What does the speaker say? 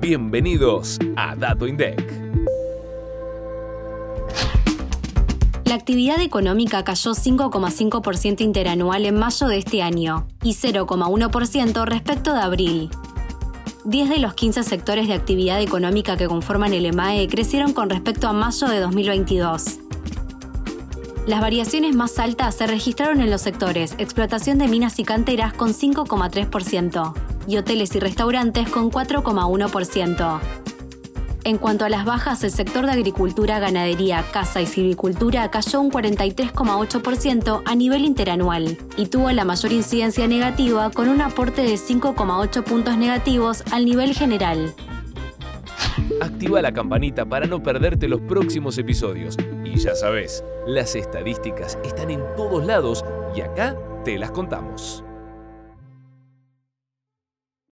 Bienvenidos a Dato INDEC. La actividad económica cayó 5,5% interanual en mayo de este año y 0,1% respecto de abril. 10 de los 15 sectores de actividad económica que conforman el EMAE crecieron con respecto a mayo de 2022. Las variaciones más altas se registraron en los sectores explotación de minas y canteras con 5,3% y hoteles y restaurantes con 4,1%. En cuanto a las bajas, el sector de agricultura, ganadería, caza y silvicultura cayó un 43,8% a nivel interanual y tuvo la mayor incidencia negativa con un aporte de 5,8 puntos negativos al nivel general. Activa la campanita para no perderte los próximos episodios. Y ya sabes, las estadísticas están en todos lados y acá te las contamos.